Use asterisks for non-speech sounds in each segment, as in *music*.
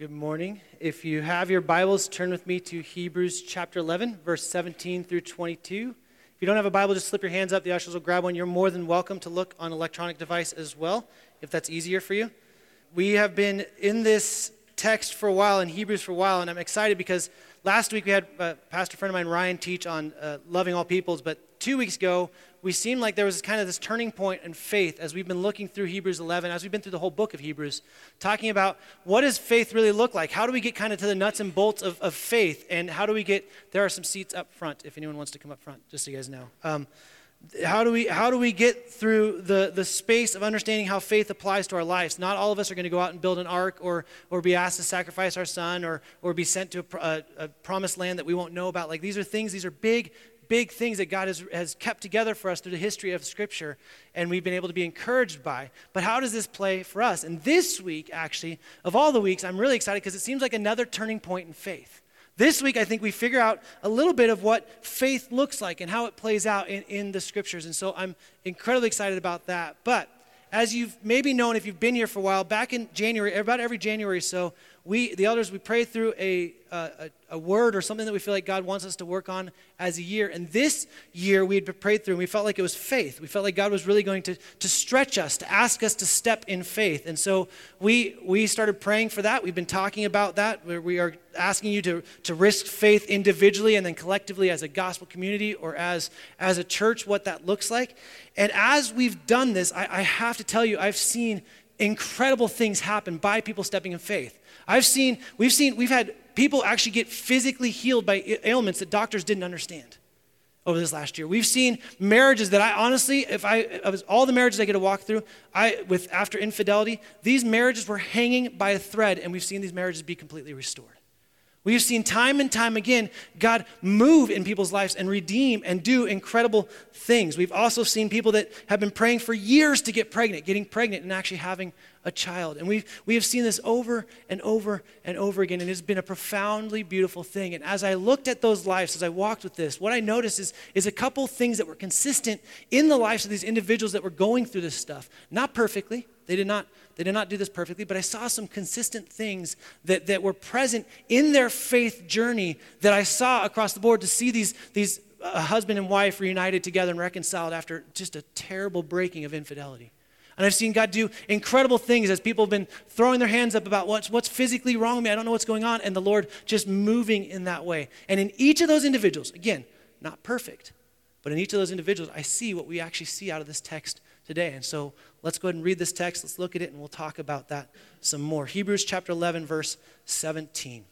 Good morning. If you have your Bibles, turn with me to Hebrews chapter 11, verse 17 through 22. If you don't have a Bible, just slip your hands up. The ushers will grab one. You're more than welcome to look on electronic device as well, if that's easier for you. We have been in this text for a while, in Hebrews for a while, and I'm excited because last week we had a pastor friend of mine, Ryan, teach on uh, loving all peoples, but two weeks ago, we seem like there was kind of this turning point in faith as we've been looking through Hebrews 11, as we've been through the whole book of Hebrews, talking about what does faith really look like? How do we get kind of to the nuts and bolts of, of faith? And how do we get, there are some seats up front if anyone wants to come up front, just so you guys know. Um, how do we how do we get through the, the space of understanding how faith applies to our lives not all of us are going to go out and build an ark or or be asked to sacrifice our son or or be sent to a, a, a promised land that we won't know about like these are things these are big big things that God has, has kept together for us through the history of Scripture and we've been able to be encouraged by. But how does this play for us? And this week, actually, of all the weeks, I'm really excited because it seems like another turning point in faith. This week, I think we figure out a little bit of what faith looks like and how it plays out in, in the Scriptures. And so I'm incredibly excited about that. But as you've maybe known if you've been here for a while, back in January, about every January or so, we, the elders, we pray through a, a, a, word or something that we feel like God wants us to work on as a year. And this year we had prayed through and we felt like it was faith. We felt like God was really going to, to stretch us, to ask us to step in faith. And so we, we started praying for that. We've been talking about that, we are asking you to, to risk faith individually and then collectively as a gospel community or as, as a church, what that looks like. And as we've done this, I, I have to tell you, I've seen incredible things happen by people stepping in faith. I've seen, we've seen, we've had people actually get physically healed by ailments that doctors didn't understand over this last year. We've seen marriages that I honestly, if I, was all the marriages I get to walk through, I with after infidelity, these marriages were hanging by a thread, and we've seen these marriages be completely restored. We've seen time and time again God move in people's lives and redeem and do incredible things. We've also seen people that have been praying for years to get pregnant, getting pregnant and actually having a child. And we've, we have seen this over and over and over again, and it's been a profoundly beautiful thing. And as I looked at those lives, as I walked with this, what I noticed is, is a couple things that were consistent in the lives of these individuals that were going through this stuff. Not perfectly, they did not, they did not do this perfectly, but I saw some consistent things that, that were present in their faith journey that I saw across the board to see these, these uh, husband and wife reunited together and reconciled after just a terrible breaking of infidelity. And I've seen God do incredible things as people have been throwing their hands up about what's, what's physically wrong with me. I don't know what's going on. And the Lord just moving in that way. And in each of those individuals, again, not perfect, but in each of those individuals, I see what we actually see out of this text today. And so let's go ahead and read this text. Let's look at it and we'll talk about that some more. Hebrews chapter 11, verse 17.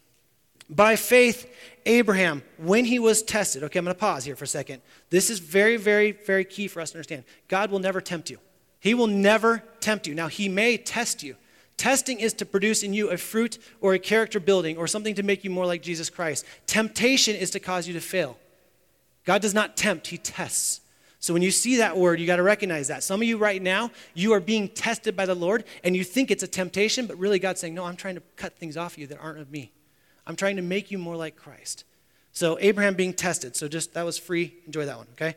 By faith, Abraham, when he was tested, okay, I'm going to pause here for a second. This is very, very, very key for us to understand. God will never tempt you. He will never tempt you. Now, He may test you. Testing is to produce in you a fruit or a character building or something to make you more like Jesus Christ. Temptation is to cause you to fail. God does not tempt, He tests. So when you see that word, you got to recognize that. Some of you right now, you are being tested by the Lord and you think it's a temptation, but really God's saying, No, I'm trying to cut things off you that aren't of me. I'm trying to make you more like Christ. So Abraham being tested. So just that was free. Enjoy that one, okay?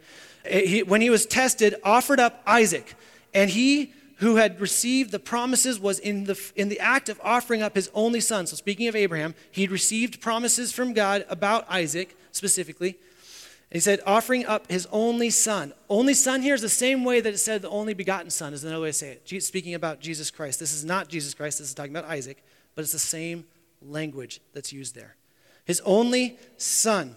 He, when he was tested, offered up Isaac. And he who had received the promises was in the, in the act of offering up his only son. So, speaking of Abraham, he'd received promises from God about Isaac specifically. He said, offering up his only son. Only son here is the same way that it said the only begotten son, is another way to say it. Speaking about Jesus Christ. This is not Jesus Christ, this is talking about Isaac, but it's the same language that's used there. His only son,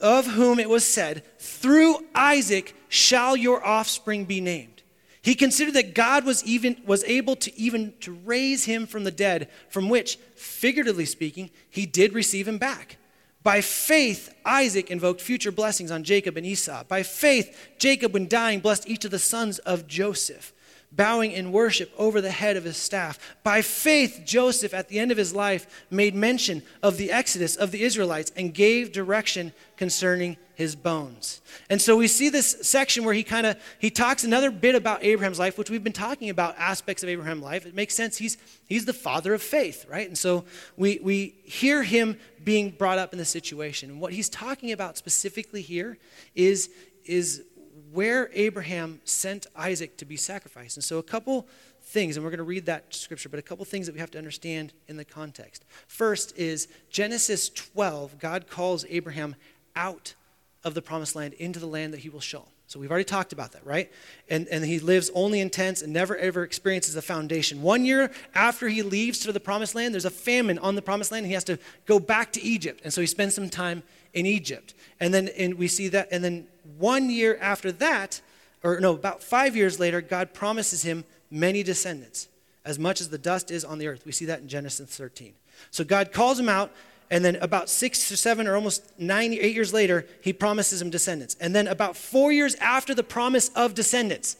of whom it was said, Through Isaac shall your offspring be named. He considered that God was even was able to even to raise him from the dead, from which, figuratively speaking, he did receive him back. By faith, Isaac invoked future blessings on Jacob and Esau. By faith, Jacob, when dying, blessed each of the sons of Joseph bowing in worship over the head of his staff. By faith, Joseph, at the end of his life, made mention of the exodus of the Israelites and gave direction concerning his bones. And so we see this section where he kind of he talks another bit about Abraham's life, which we've been talking about aspects of Abraham's life. It makes sense. He's he's the father of faith, right? And so we we hear him being brought up in this situation. And what he's talking about specifically here is is where Abraham sent Isaac to be sacrificed. And so, a couple things, and we're going to read that scripture, but a couple things that we have to understand in the context. First is Genesis 12, God calls Abraham out of the promised land into the land that he will show. So we've already talked about that, right? And, and he lives only in tents and never ever experiences a foundation. One year after he leaves to the promised land, there's a famine on the promised land. And he has to go back to Egypt. And so he spends some time in Egypt. And then and we see that. And then one year after that, or no, about five years later, God promises him many descendants, as much as the dust is on the earth. We see that in Genesis 13. So God calls him out, and then about six or seven or almost nine, eight years later, he promises him descendants. And then about four years after the promise of descendants,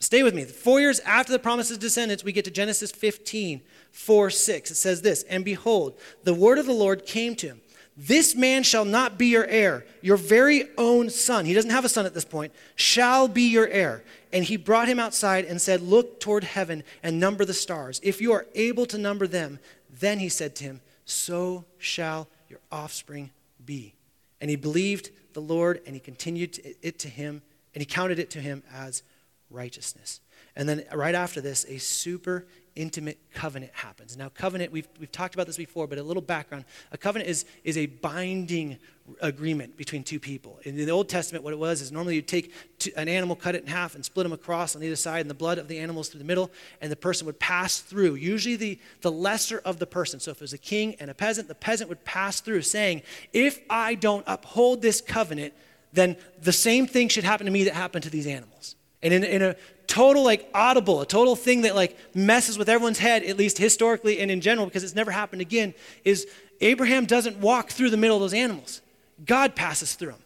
stay with me, four years after the promise of descendants, we get to Genesis 15, 4, 6. It says this And behold, the word of the Lord came to him. This man shall not be your heir. Your very own son, he doesn't have a son at this point, shall be your heir. And he brought him outside and said, Look toward heaven and number the stars. If you are able to number them, then he said to him, So shall your offspring be. And he believed the Lord, and he continued it to him, and he counted it to him as righteousness. And then right after this, a super intimate covenant happens. Now, covenant, we've, we've talked about this before, but a little background. A covenant is, is a binding agreement between two people. In the Old Testament, what it was is normally you'd take two, an animal, cut it in half, and split them across on either side, and the blood of the animals through the middle, and the person would pass through, usually the, the lesser of the person. So if it was a king and a peasant, the peasant would pass through saying, If I don't uphold this covenant, then the same thing should happen to me that happened to these animals. And in, in a total, like, audible, a total thing that, like, messes with everyone's head, at least historically and in general, because it's never happened again, is Abraham doesn't walk through the middle of those animals. God passes through them.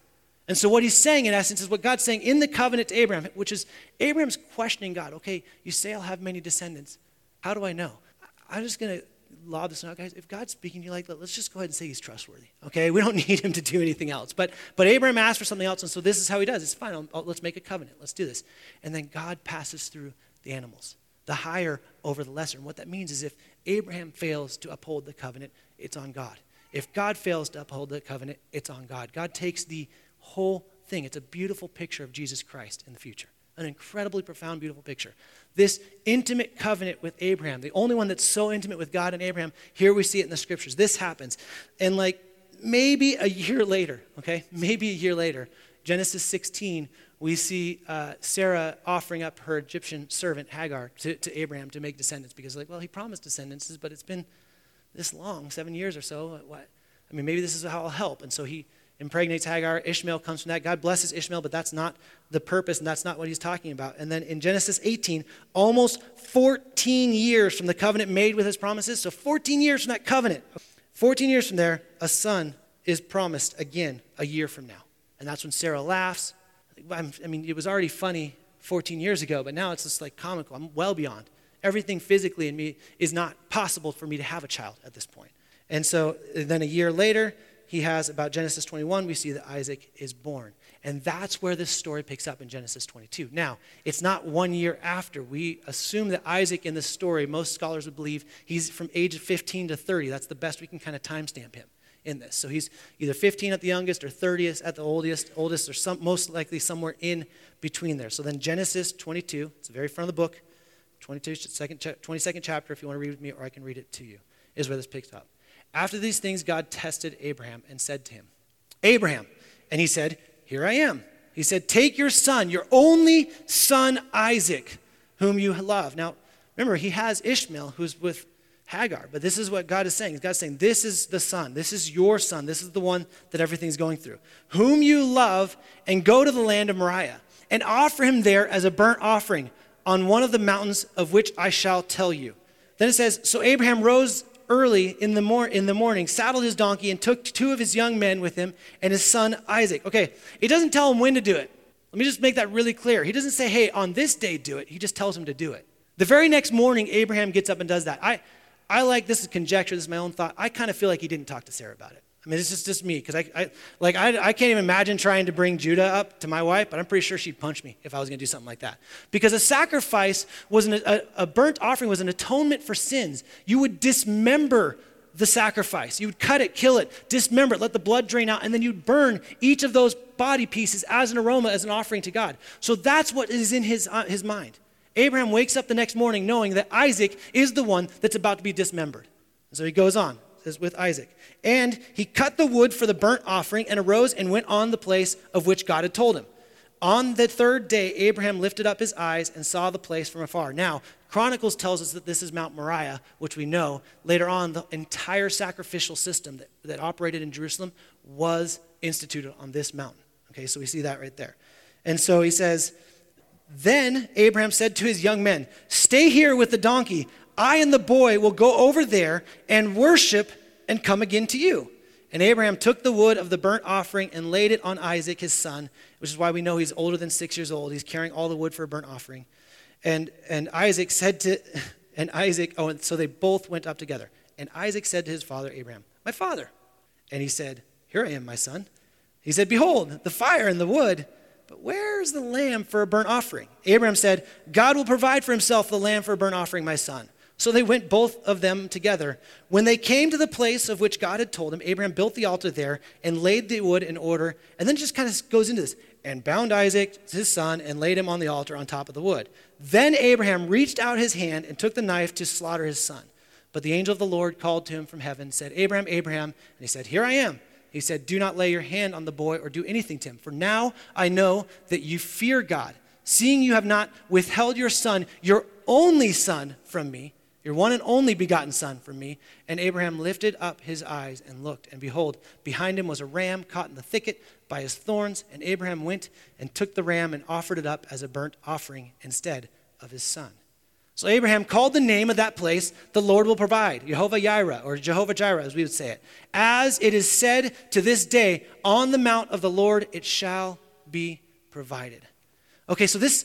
And so, what he's saying, in essence, is what God's saying in the covenant to Abraham, which is Abraham's questioning God. Okay, you say I'll have many descendants. How do I know? I'm just going to lob this out, guys. If God's speaking to you like let's just go ahead and say he's trustworthy. Okay, *laughs* we don't need him to do anything else. But but Abraham asked for something else, and so this is how he does. It's fine. I'll, I'll, let's make a covenant. Let's do this. And then God passes through the animals, the higher over the lesser. And what that means is if Abraham fails to uphold the covenant, it's on God. If God fails to uphold the covenant, it's on God. God takes the whole thing. It's a beautiful picture of Jesus Christ in the future. An incredibly profound, beautiful picture. This intimate covenant with Abraham, the only one that's so intimate with God and Abraham, here we see it in the scriptures. This happens. And like maybe a year later, okay, maybe a year later, Genesis 16, we see uh, Sarah offering up her Egyptian servant Hagar to, to Abraham to make descendants because, like, well, he promised descendants, but it's been this long, seven years or so. What? I mean, maybe this is how I'll help. And so he impregnates Hagar. Ishmael comes from that. God blesses Ishmael, but that's not the purpose, and that's not what he's talking about. And then in Genesis 18, almost 14 years from the covenant made with his promises, so 14 years from that covenant, 14 years from there, a son is promised again a year from now. And that's when Sarah laughs. I mean, it was already funny 14 years ago, but now it's just like comical. I'm well beyond. Everything physically in me is not possible for me to have a child at this point. And so then a year later, he has about Genesis 21, we see that Isaac is born. And that's where this story picks up in Genesis 22. Now, it's not one year after. We assume that Isaac in this story, most scholars would believe he's from age 15 to 30. That's the best we can kind of timestamp him in this. So he's either 15 at the youngest or 30th at the oldest, oldest or some, most likely somewhere in between there. So then Genesis 22, it's the very front of the book, 22, second, 22nd chapter, if you want to read with me, or I can read it to you, is where this picks up. After these things, God tested Abraham and said to him, Abraham. And he said, Here I am. He said, Take your son, your only son Isaac, whom you love. Now, remember, he has Ishmael, who's with Hagar. But this is what God is saying. God's saying, This is the son. This is your son. This is the one that everything's going through. Whom you love, and go to the land of Moriah, and offer him there as a burnt offering on one of the mountains of which I shall tell you. Then it says, So Abraham rose early in the, mor- in the morning, saddled his donkey, and took two of his young men with him and his son Isaac. Okay, it doesn't tell him when to do it. Let me just make that really clear. He doesn't say, hey, on this day do it. He just tells him to do it. The very next morning, Abraham gets up and does that. I, I like this is conjecture, this is my own thought. I kind of feel like he didn't talk to Sarah about it. I mean, it's just, just me because I, I, like I, I can't even imagine trying to bring Judah up to my wife, but I'm pretty sure she'd punch me if I was going to do something like that. Because a sacrifice was an, a, a burnt offering was an atonement for sins. You would dismember the sacrifice. You would cut it, kill it, dismember it, let the blood drain out, and then you'd burn each of those body pieces as an aroma, as an offering to God. So that's what is in his, uh, his mind. Abraham wakes up the next morning knowing that Isaac is the one that's about to be dismembered. And so he goes on, says with Isaac. And he cut the wood for the burnt offering and arose and went on the place of which God had told him. On the third day, Abraham lifted up his eyes and saw the place from afar. Now, Chronicles tells us that this is Mount Moriah, which we know. Later on, the entire sacrificial system that, that operated in Jerusalem was instituted on this mountain. Okay, so we see that right there. And so he says, Then Abraham said to his young men, Stay here with the donkey. I and the boy will go over there and worship and come again to you. And Abraham took the wood of the burnt offering and laid it on Isaac, his son, which is why we know he's older than six years old. He's carrying all the wood for a burnt offering. And, and Isaac said to, *laughs* and Isaac, oh, and so they both went up together. And Isaac said to his father, Abraham, My father. And he said, Here I am, my son. He said, Behold, the fire and the wood, but where's the lamb for a burnt offering? Abraham said, God will provide for himself the lamb for a burnt offering, my son. So they went both of them together. When they came to the place of which God had told him, Abraham built the altar there and laid the wood in order, and then just kind of goes into this and bound Isaac, his son, and laid him on the altar on top of the wood. Then Abraham reached out his hand and took the knife to slaughter his son. But the angel of the Lord called to him from heaven, said, Abraham, Abraham. And he said, Here I am. He said, Do not lay your hand on the boy or do anything to him, for now I know that you fear God, seeing you have not withheld your son, your only son, from me your one and only begotten son from me. And Abraham lifted up his eyes and looked, and behold, behind him was a ram caught in the thicket by his thorns. And Abraham went and took the ram and offered it up as a burnt offering instead of his son. So Abraham called the name of that place, the Lord will provide, Jehovah Jireh, or Jehovah Jireh, as we would say it. As it is said to this day, on the mount of the Lord it shall be provided. Okay, so this,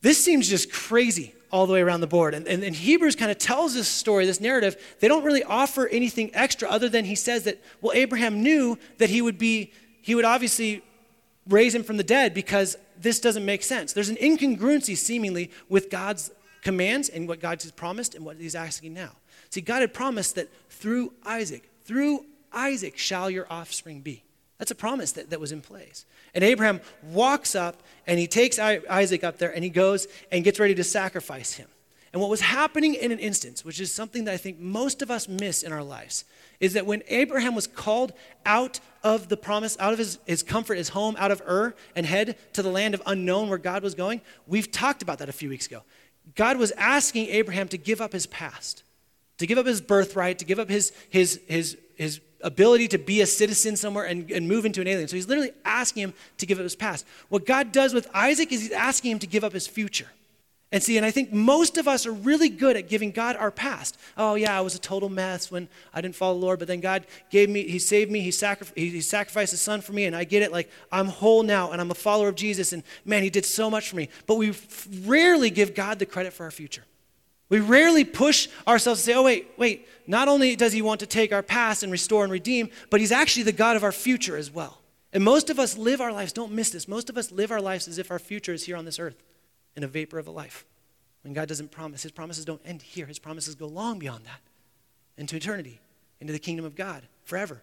this seems just crazy all the way around the board. And, and, and, Hebrews kind of tells this story, this narrative. They don't really offer anything extra other than he says that, well, Abraham knew that he would be, he would obviously raise him from the dead because this doesn't make sense. There's an incongruency seemingly with God's commands and what God has promised and what he's asking now. See, God had promised that through Isaac, through Isaac shall your offspring be. That's a promise that, that was in place. And Abraham walks up and he takes Isaac up there and he goes and gets ready to sacrifice him. And what was happening in an instance, which is something that I think most of us miss in our lives, is that when Abraham was called out of the promise, out of his, his comfort, his home, out of Ur, and head to the land of unknown where God was going, we've talked about that a few weeks ago. God was asking Abraham to give up his past, to give up his birthright, to give up his, his, his, his ability to be a citizen somewhere and, and move into an alien. So he's literally asking him to give up his past. What God does with Isaac is he's asking him to give up his future. And see, and I think most of us are really good at giving God our past. Oh, yeah, I was a total mess when I didn't follow the Lord, but then God gave me, He saved me, He, sacrificed, he sacrificed His Son for me, and I get it. Like, I'm whole now, and I'm a follower of Jesus, and man, He did so much for me. But we rarely give God the credit for our future. We rarely push ourselves to say, oh, wait, wait, not only does he want to take our past and restore and redeem, but he's actually the God of our future as well. And most of us live our lives, don't miss this, most of us live our lives as if our future is here on this earth in a vapor of a life. When God doesn't promise, his promises don't end here, his promises go long beyond that into eternity, into the kingdom of God forever.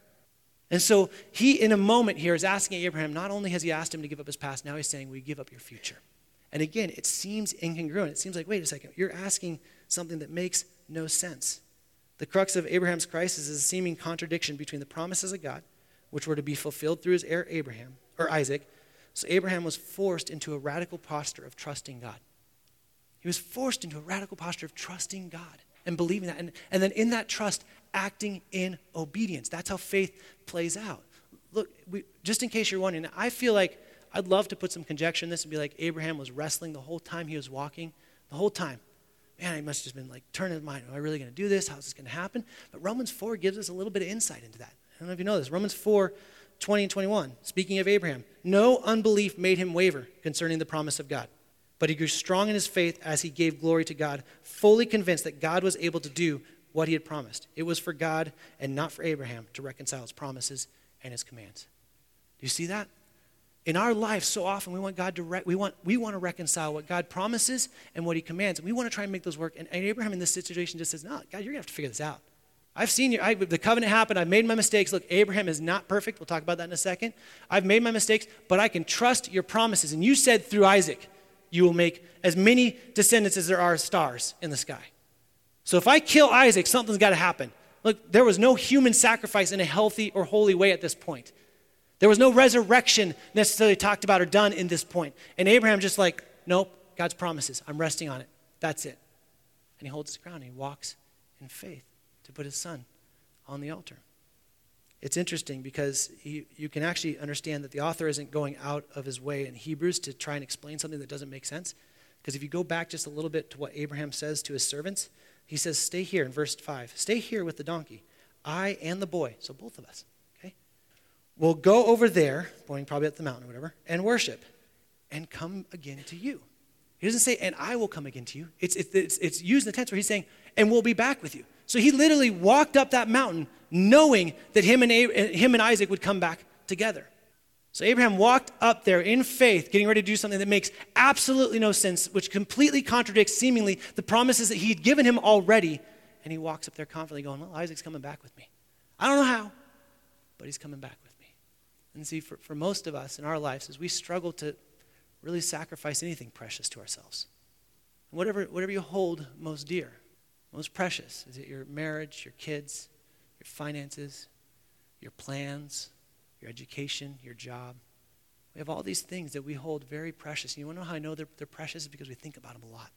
And so he, in a moment here, is asking Abraham, not only has he asked him to give up his past, now he's saying, We give up your future. And again, it seems incongruent. It seems like, wait a second, you're asking something that makes no sense. The crux of Abraham's crisis is a seeming contradiction between the promises of God, which were to be fulfilled through his heir Abraham or Isaac. So Abraham was forced into a radical posture of trusting God. He was forced into a radical posture of trusting God and believing that. And, and then in that trust, acting in obedience. That's how faith plays out. Look, we, just in case you're wondering, I feel like I'd love to put some conjecture in this and be like Abraham was wrestling the whole time he was walking, the whole time. Man, he must have just been like turning his mind. Am I really going to do this? How's this going to happen? But Romans 4 gives us a little bit of insight into that. I don't know if you know this. Romans 4, 20 and 21, speaking of Abraham, no unbelief made him waver concerning the promise of God. But he grew strong in his faith as he gave glory to God, fully convinced that God was able to do what he had promised. It was for God and not for Abraham to reconcile his promises and his commands. Do you see that? In our life so often we want god to re- we want we want to reconcile what god promises and what he commands and we want to try and make those work and, and abraham in this situation just says no god you're going to have to figure this out i've seen you I, the covenant happened i've made my mistakes look abraham is not perfect we'll talk about that in a second i've made my mistakes but i can trust your promises and you said through isaac you will make as many descendants as there are stars in the sky. So if I kill Isaac, something's got to happen. Look, there was no human sacrifice in a healthy or holy way at this point. There was no resurrection necessarily talked about or done in this point. And Abraham just like, nope, God's promises. I'm resting on it. That's it. And he holds his ground. And he walks in faith to put his son on the altar. It's interesting because he, you can actually understand that the author isn't going out of his way in Hebrews to try and explain something that doesn't make sense. Because if you go back just a little bit to what Abraham says to his servants, he says, Stay here in verse 5. Stay here with the donkey. I and the boy, so both of us, will go over there, pointing probably at the mountain or whatever, and worship and come again to you. He doesn't say, and I will come again to you. It's, it's, it's, it's used in the tense where he's saying, and we'll be back with you. So he literally walked up that mountain knowing that him and, him and Isaac would come back together. So Abraham walked up there in faith, getting ready to do something that makes absolutely no sense, which completely contradicts seemingly the promises that he'd given him already. And he walks up there confidently, going, Well, Isaac's coming back with me. I don't know how, but he's coming back. And see, for, for most of us in our lives, as we struggle to really sacrifice anything precious to ourselves, whatever, whatever you hold most dear, most precious, is it your marriage, your kids, your finances, your plans, your education, your job. We have all these things that we hold very precious. And you want to know how I know they're, they're precious? Because we think about them a lot.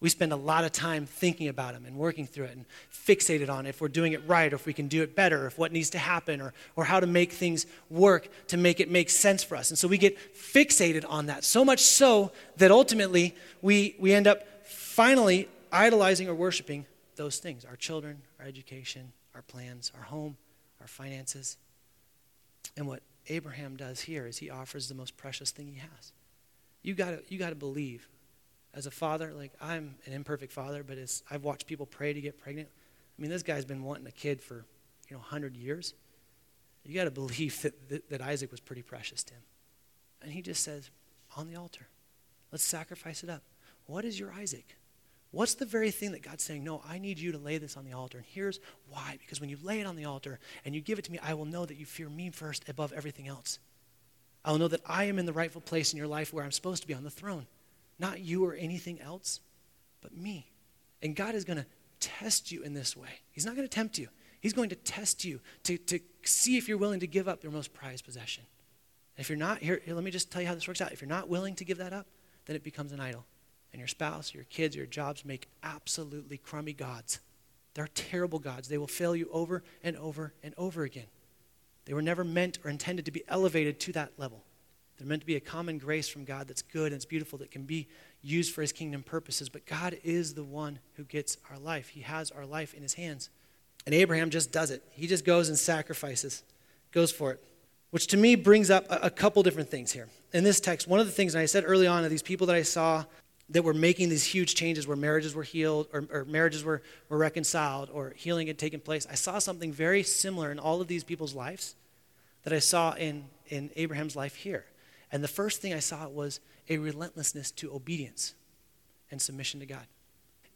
We spend a lot of time thinking about them and working through it and fixated on if we're doing it right or if we can do it better, or if what needs to happen or, or how to make things work to make it make sense for us. And so we get fixated on that, so much so that ultimately we, we end up finally idolizing or worshiping those things our children, our education, our plans, our home, our finances. And what Abraham does here is he offers the most precious thing he has. You gotta, you got to believe as a father, like I'm an imperfect father, but as I've watched people pray to get pregnant. I mean, this guy's been wanting a kid for, you know, 100 years. You got to believe that, that, that Isaac was pretty precious to him. And he just says, on the altar, let's sacrifice it up. What is your Isaac? What's the very thing that God's saying, No, I need you to lay this on the altar? And here's why. Because when you lay it on the altar and you give it to me, I will know that you fear me first above everything else. I will know that I am in the rightful place in your life where I'm supposed to be on the throne. Not you or anything else, but me. And God is going to test you in this way. He's not going to tempt you, He's going to test you to, to see if you're willing to give up your most prized possession. if you're not, here, here, let me just tell you how this works out. If you're not willing to give that up, then it becomes an idol and your spouse, your kids, your jobs make absolutely crummy gods. They're terrible gods. They will fail you over and over and over again. They were never meant or intended to be elevated to that level. They're meant to be a common grace from God that's good and it's beautiful, that can be used for his kingdom purposes. But God is the one who gets our life. He has our life in his hands. And Abraham just does it. He just goes and sacrifices, goes for it. Which to me brings up a, a couple different things here. In this text, one of the things, and I said early on, of these people that I saw that were making these huge changes where marriages were healed or, or, marriages were, were reconciled or healing had taken place. I saw something very similar in all of these people's lives that I saw in, in Abraham's life here. And the first thing I saw was a relentlessness to obedience and submission to God.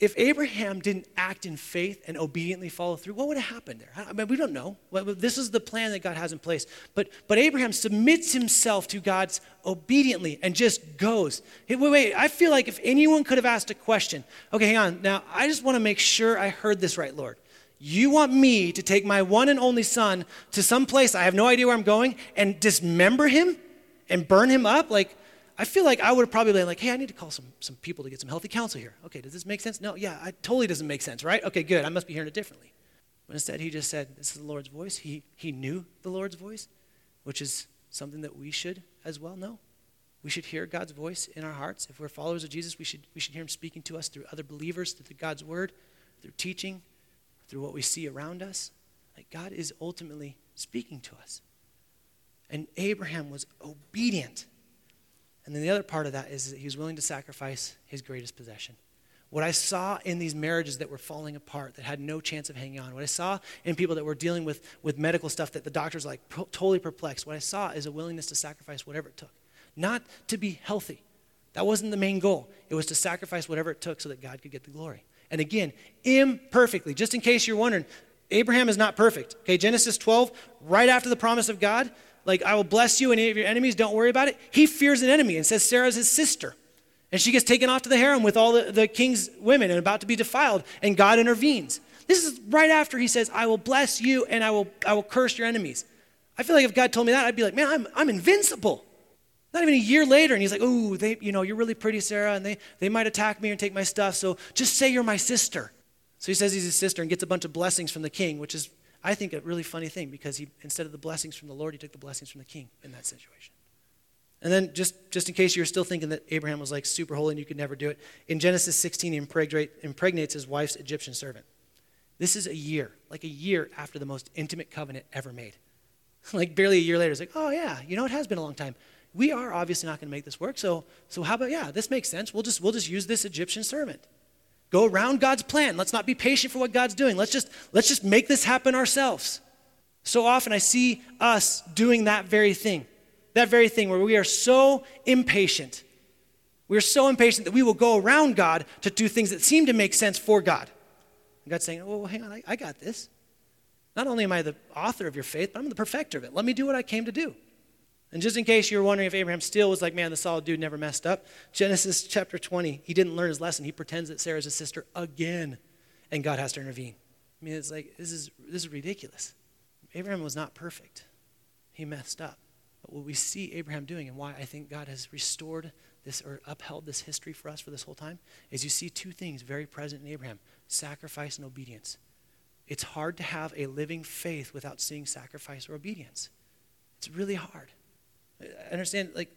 If Abraham didn't act in faith and obediently follow through, what would have happened there? I mean, we don't know. This is the plan that God has in place. But, but Abraham submits himself to God's obediently and just goes. Hey, wait, wait, I feel like if anyone could have asked a question, okay, hang on. Now, I just want to make sure I heard this right, Lord. You want me to take my one and only son to some place I have no idea where I'm going and dismember him and burn him up? Like, I feel like I would have probably been like, hey, I need to call some, some people to get some healthy counsel here. Okay, does this make sense? No, yeah, it totally doesn't make sense, right? Okay, good. I must be hearing it differently. But instead, he just said, this is the Lord's voice. He, he knew the Lord's voice, which is something that we should as well know. We should hear God's voice in our hearts. If we're followers of Jesus, we should, we should hear him speaking to us through other believers, through God's word, through teaching, through what we see around us. Like God is ultimately speaking to us. And Abraham was obedient and then the other part of that is that he was willing to sacrifice his greatest possession. What I saw in these marriages that were falling apart, that had no chance of hanging on, what I saw in people that were dealing with, with medical stuff that the doctors like totally perplexed, what I saw is a willingness to sacrifice whatever it took. Not to be healthy. That wasn't the main goal. It was to sacrifice whatever it took so that God could get the glory. And again, imperfectly. Just in case you're wondering, Abraham is not perfect. Okay, Genesis 12, right after the promise of God, like, I will bless you and any of your enemies, don't worry about it. He fears an enemy and says Sarah's his sister. And she gets taken off to the harem with all the, the king's women and about to be defiled, and God intervenes. This is right after he says, I will bless you and I will, I will curse your enemies. I feel like if God told me that, I'd be like, man, I'm, I'm invincible. Not even a year later, and he's like, oh, they, you know, you're really pretty, Sarah, and they, they might attack me and take my stuff, so just say you're my sister. So he says he's his sister and gets a bunch of blessings from the king, which is, I think, a really funny thing because he, instead of the blessings from the Lord, he took the blessings from the king in that situation. And then, just, just in case you're still thinking that Abraham was like super holy and you could never do it, in Genesis 16, he impregnates his wife's Egyptian servant. This is a year, like a year after the most intimate covenant ever made. *laughs* like barely a year later, it's like, oh yeah, you know, it has been a long time we are obviously not going to make this work. So, so how about, yeah, this makes sense. We'll just, we'll just use this Egyptian servant. Go around God's plan. Let's not be patient for what God's doing. Let's just, let's just make this happen ourselves. So often I see us doing that very thing. That very thing where we are so impatient. We're so impatient that we will go around God to do things that seem to make sense for God. And God's saying, oh, hang on, I, I got this. Not only am I the author of your faith, but I'm the perfecter of it. Let me do what I came to do. And just in case you were wondering if Abraham still was like, man, the solid dude never messed up, Genesis chapter 20, he didn't learn his lesson. He pretends that Sarah's his sister again, and God has to intervene. I mean, it's like, this is, this is ridiculous. Abraham was not perfect, he messed up. But what we see Abraham doing, and why I think God has restored this or upheld this history for us for this whole time, is you see two things very present in Abraham sacrifice and obedience. It's hard to have a living faith without seeing sacrifice or obedience. It's really hard. Understand, like,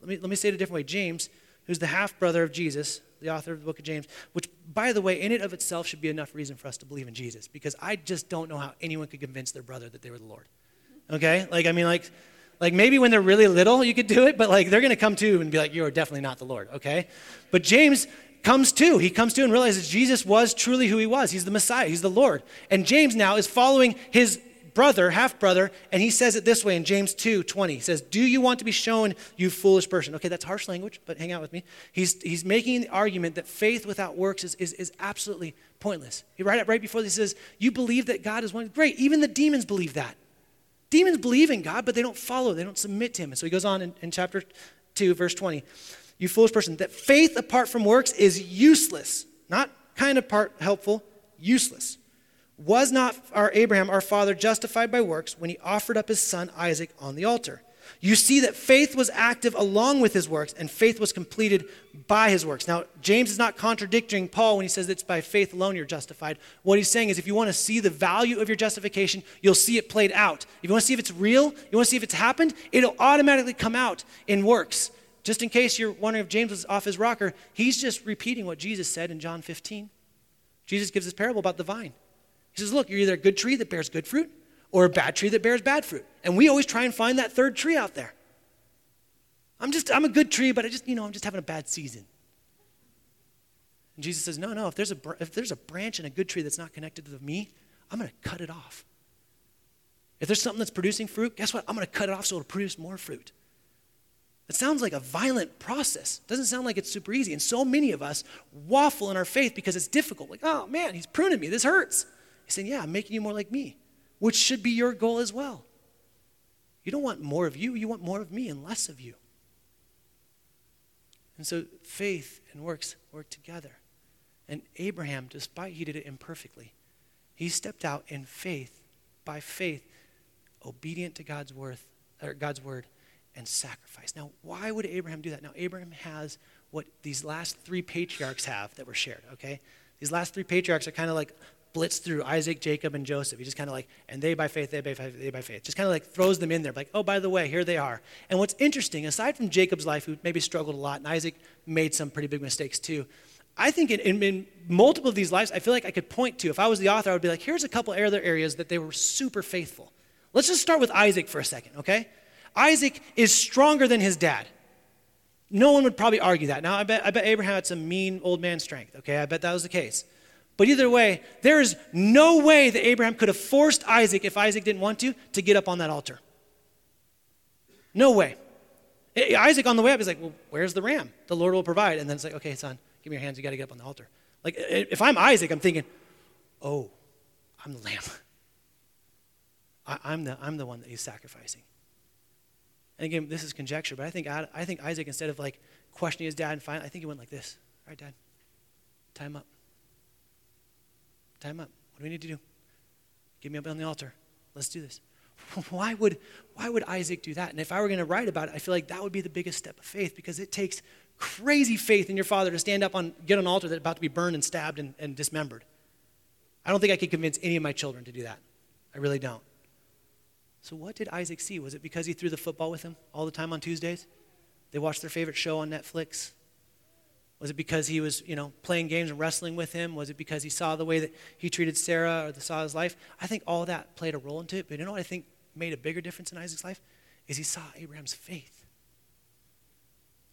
let me, let me say it a different way. James, who's the half brother of Jesus, the author of the book of James, which, by the way, in and of itself should be enough reason for us to believe in Jesus, because I just don't know how anyone could convince their brother that they were the Lord. Okay? Like, I mean, like, like maybe when they're really little, you could do it, but like they're going to come to and be like, you are definitely not the Lord. Okay? But James comes to. He comes to and realizes Jesus was truly who he was. He's the Messiah, he's the Lord. And James now is following his brother, half brother, and he says it this way in James 2 20. He says, Do you want to be shown, you foolish person? Okay, that's harsh language, but hang out with me. He's, he's making the argument that faith without works is, is, is absolutely pointless. He right, up right before this says, You believe that God is one. Great, even the demons believe that. Demons believe in God, but they don't follow, they don't submit to him. And so he goes on in, in chapter 2, verse 20. You foolish person, that faith apart from works is useless. Not kind of part helpful, useless. Was not our Abraham, our father, justified by works when he offered up his son Isaac on the altar? You see that faith was active along with his works, and faith was completed by his works. Now, James is not contradicting Paul when he says it's by faith alone you're justified. What he's saying is if you want to see the value of your justification, you'll see it played out. If you want to see if it's real, you want to see if it's happened, it'll automatically come out in works. Just in case you're wondering if James was off his rocker, he's just repeating what Jesus said in John 15. Jesus gives this parable about the vine. He says, Look, you're either a good tree that bears good fruit or a bad tree that bears bad fruit. And we always try and find that third tree out there. I'm just, I'm a good tree, but I just, you know, I'm just having a bad season. And Jesus says, No, no, if there's a, if there's a branch in a good tree that's not connected to me, I'm going to cut it off. If there's something that's producing fruit, guess what? I'm going to cut it off so it'll produce more fruit. It sounds like a violent process. It doesn't sound like it's super easy. And so many of us waffle in our faith because it's difficult. Like, oh man, he's pruning me. This hurts. He's saying, Yeah, I'm making you more like me, which should be your goal as well. You don't want more of you, you want more of me and less of you. And so faith and works work together. And Abraham, despite he did it imperfectly, he stepped out in faith, by faith, obedient to God's word, or God's word and sacrifice. Now, why would Abraham do that? Now, Abraham has what these last three patriarchs have that were shared, okay? These last three patriarchs are kind of like blitz through Isaac, Jacob, and Joseph. He just kind of like, and they by faith, they by faith, they by faith. Just kind of like throws them in there, like, oh, by the way, here they are. And what's interesting, aside from Jacob's life, who maybe struggled a lot, and Isaac made some pretty big mistakes too, I think in, in, in, multiple of these lives, I feel like I could point to, if I was the author, I would be like, here's a couple other areas that they were super faithful. Let's just start with Isaac for a second, okay? Isaac is stronger than his dad. No one would probably argue that. Now, I bet, I bet Abraham had some mean old man strength, okay? I bet that was the case. But either way, there is no way that Abraham could have forced Isaac, if Isaac didn't want to, to get up on that altar. No way. Isaac on the way up is like, well, where's the ram? The Lord will provide. And then it's like, okay, son, give me your hands. You got to get up on the altar. Like, if I'm Isaac, I'm thinking, oh, I'm the lamb. *laughs* I, am the, I'm the one that he's sacrificing. And again, this is conjecture, but I think, I think Isaac, instead of like questioning his dad and finally, I think he went like this. All right, dad, time up. Time up. What do we need to do? Get me up on the altar. Let's do this. *laughs* Why would, why would Isaac do that? And if I were going to write about it, I feel like that would be the biggest step of faith because it takes crazy faith in your father to stand up on, get on an altar that's about to be burned and stabbed and, and dismembered. I don't think I could convince any of my children to do that. I really don't. So, what did Isaac see? Was it because he threw the football with him all the time on Tuesdays? They watched their favorite show on Netflix? Was it because he was, you know, playing games and wrestling with him? Was it because he saw the way that he treated Sarah or the, saw his life? I think all that played a role into it. But you know what I think made a bigger difference in Isaac's life? Is he saw Abraham's faith.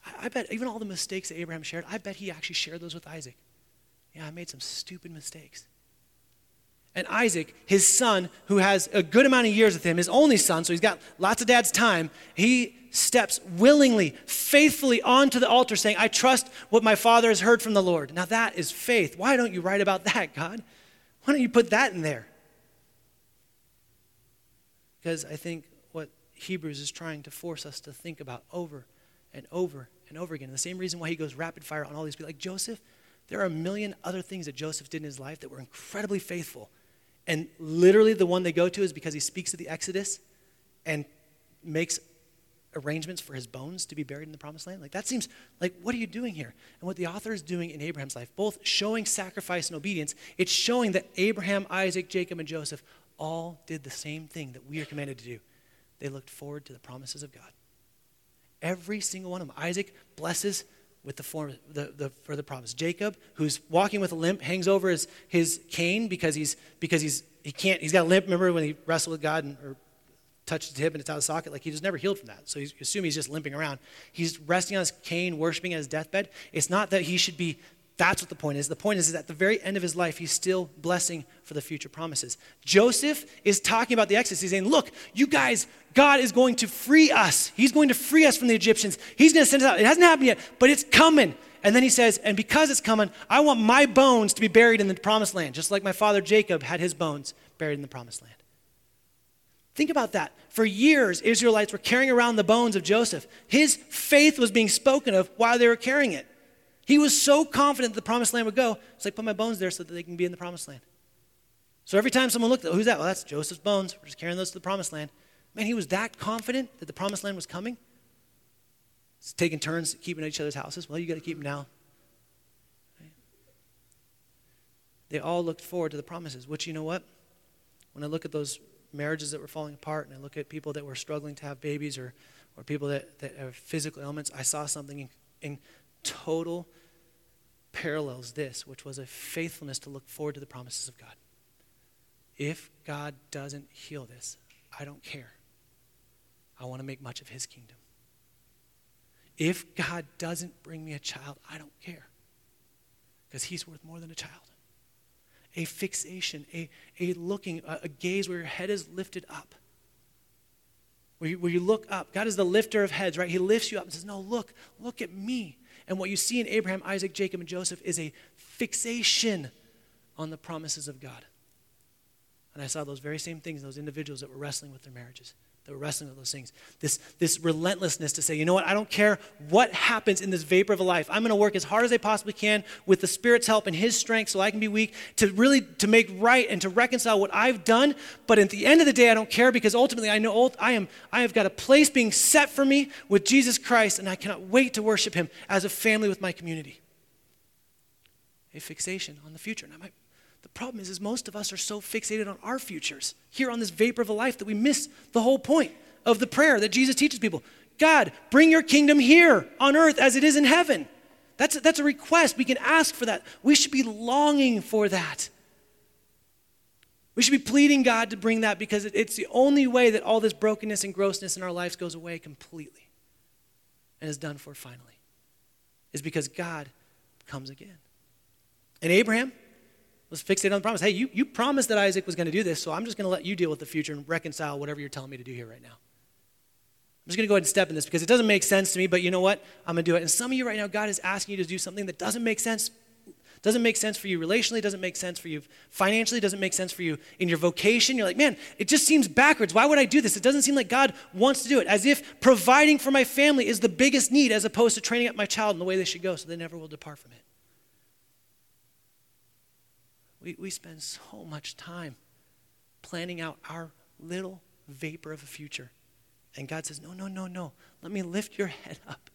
I, I bet even all the mistakes that Abraham shared, I bet he actually shared those with Isaac. Yeah, I made some stupid mistakes. And Isaac, his son, who has a good amount of years with him, his only son, so he's got lots of dad's time, he steps willingly, faithfully onto the altar saying, I trust what my father has heard from the Lord. Now that is faith. Why don't you write about that, God? Why don't you put that in there? Because I think what Hebrews is trying to force us to think about over and over and over again. The same reason why he goes rapid fire on all these people. Like Joseph, there are a million other things that Joseph did in his life that were incredibly faithful. And literally, the one they go to is because he speaks of the Exodus and makes arrangements for his bones to be buried in the promised land? Like, that seems like, what are you doing here? And what the author is doing in Abraham's life, both showing sacrifice and obedience, it's showing that Abraham, Isaac, Jacob, and Joseph all did the same thing that we are commanded to do. They looked forward to the promises of God. Every single one of them. Isaac blesses with the form the, the for the promise. Jacob, who's walking with a limp, hangs over his, his cane because he's because he's he can't he's got a limp. Remember when he wrestled with God and, or touched his hip and it's out of socket. Like he was never healed from that. So you assume he's just limping around. He's resting on his cane, worshiping at his deathbed. It's not that he should be, that's what the point is. The point is, is at the very end of his life, he's still blessing for the future promises. Joseph is talking about the Exodus. He's saying, look, you guys, God is going to free us. He's going to free us from the Egyptians. He's going to send us out. It hasn't happened yet, but it's coming. And then he says, and because it's coming, I want my bones to be buried in the promised land, just like my father Jacob had his bones buried in the promised land. Think about that. For years, Israelites were carrying around the bones of Joseph. His faith was being spoken of while they were carrying it. He was so confident that the promised land would go. It's like, put my bones there so that they can be in the promised land. So every time someone looked at, who's that? Well, that's Joseph's bones. We're just carrying those to the promised land. Man, he was that confident that the promised land was coming. It's taking turns keeping at each other's houses. Well, you got to keep them now. They all looked forward to the promises, which, you know what? When I look at those marriages that were falling apart and I look at people that were struggling to have babies or, or people that, that have physical ailments, I saw something in, in total parallels this, which was a faithfulness to look forward to the promises of God. If God doesn't heal this, I don't care. I want to make much of his kingdom. If God doesn't bring me a child, I don't care. Because he's worth more than a child a fixation, a, a looking, a, a gaze where your head is lifted up. Where you, where you look up. God is the lifter of heads, right? He lifts you up and says, No, look, look at me. And what you see in Abraham, Isaac, Jacob, and Joseph is a fixation on the promises of God. And I saw those very same things, those individuals that were wrestling with their marriages we're wrestling with those things. This, this relentlessness to say, you know what, I don't care what happens in this vapor of a life. I'm going to work as hard as I possibly can with the Spirit's help and His strength so I can be weak to really to make right and to reconcile what I've done. But at the end of the day, I don't care because ultimately I know I am I have got a place being set for me with Jesus Christ, and I cannot wait to worship Him as a family with my community. A fixation on the future. Now, my, the problem is, is most of us are so fixated on our futures here on this vapor of a life that we miss the whole point of the prayer that Jesus teaches people. God, bring your kingdom here on earth as it is in heaven. That's a, that's a request. We can ask for that. We should be longing for that. We should be pleading God to bring that because it's the only way that all this brokenness and grossness in our lives goes away completely and is done for finally. Is because God comes again. And Abraham, Let's on the promise. Hey, you, you promised that Isaac was going to do this, so I'm just going to let you deal with the future and reconcile whatever you're telling me to do here right now. I'm just going to go ahead and step in this because it doesn't make sense to me, but you know what? I'm going to do it. And some of you right now, God is asking you to do something that doesn't make sense. Doesn't make sense for you relationally, doesn't make sense for you financially, doesn't make sense for you in your vocation. You're like, man, it just seems backwards. Why would I do this? It doesn't seem like God wants to do it. As if providing for my family is the biggest need as opposed to training up my child in the way they should go so they never will depart from it. We, we spend so much time planning out our little vapor of a future. And God says, no, no, no, no. Let me lift your head up.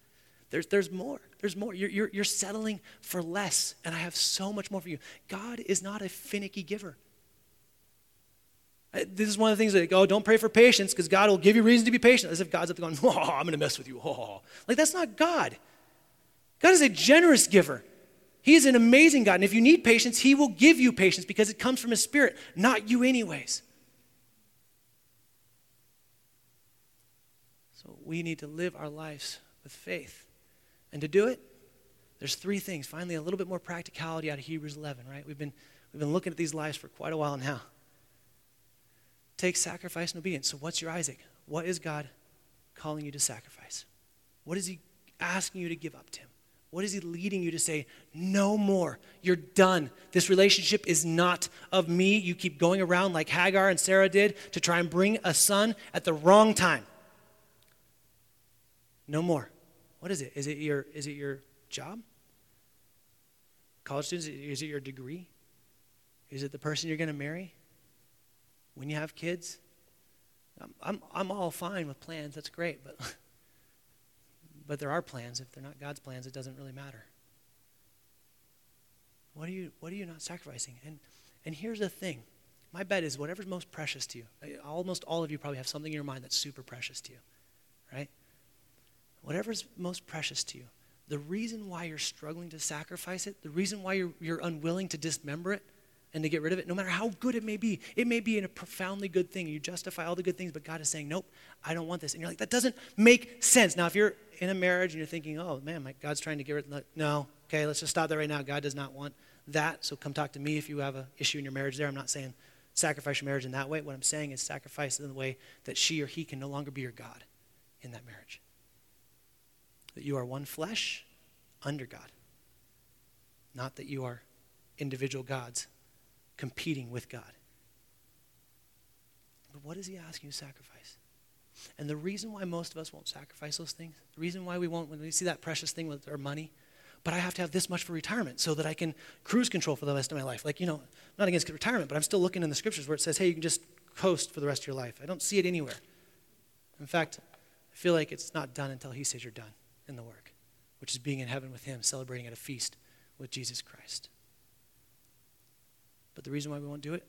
There's, there's more. There's more. You're, you're, you're settling for less, and I have so much more for you. God is not a finicky giver. Uh, this is one of the things that, oh, don't pray for patience because God will give you reason to be patient. As if God's up there going, *laughs* oh, I'm going to mess with you. Oh. *laughs* Like, that's not God. God is a generous giver. He is an amazing God. And if you need patience, He will give you patience because it comes from His Spirit, not you, anyways. So we need to live our lives with faith. And to do it, there's three things. Finally, a little bit more practicality out of Hebrews 11, right? We've been, we've been looking at these lives for quite a while now. Take sacrifice and obedience. So, what's your Isaac? What is God calling you to sacrifice? What is He asking you to give up to Him? What is He leading you to say, no more? You're done. This relationship is not of me. You keep going around like Hagar and Sarah did to try and bring a son at the wrong time. No more. What is it? Is it your, is it your job? College students, is it your degree? Is it the person you're going to marry? When you have kids? I'm, I'm, I'm all fine with plans. That's great. But, *laughs* but there are plans. If they're not God's plans, it doesn't really matter. What are you, what are you not sacrificing? And, and here's the thing. My bet is whatever's most precious to you. Uh, almost all of you probably have something in your mind that's super precious to you, right? whatever's most precious to you, the reason why you're struggling to sacrifice it, the reason why you're, you're unwilling to dismember it and to get rid of it, no matter how good it may be, it may be in a profoundly good thing. You justify all the good things, but God is saying, nope, I don't want this. And you're like, that doesn't make sense. Now, if you're in a marriage and you're thinking, oh, man, my God's trying to get rid of No, okay, let's just stop there right now. God does not want that. So come talk to me if you have an issue in your marriage there. I'm not saying sacrifice your marriage in that way. What I'm saying is sacrifice in the way that she or he can no longer be your God in that marriage that you are one flesh under God, not that you are individual gods competing with God. But what is he asking you to sacrifice? And the reason why most of us won't sacrifice those things, the reason why we won't, when we see that precious thing with our money, but I have to have this much for retirement so that I can cruise control for the rest of my life. Like, you know, not against retirement, but I'm still looking in the scriptures where it says, hey, you can just coast for the rest of your life. I don't see it anywhere. In fact, I feel like it's not done until he says you're done in the work, which is being in heaven with Him, celebrating at a feast with Jesus Christ. But the reason why we won't do it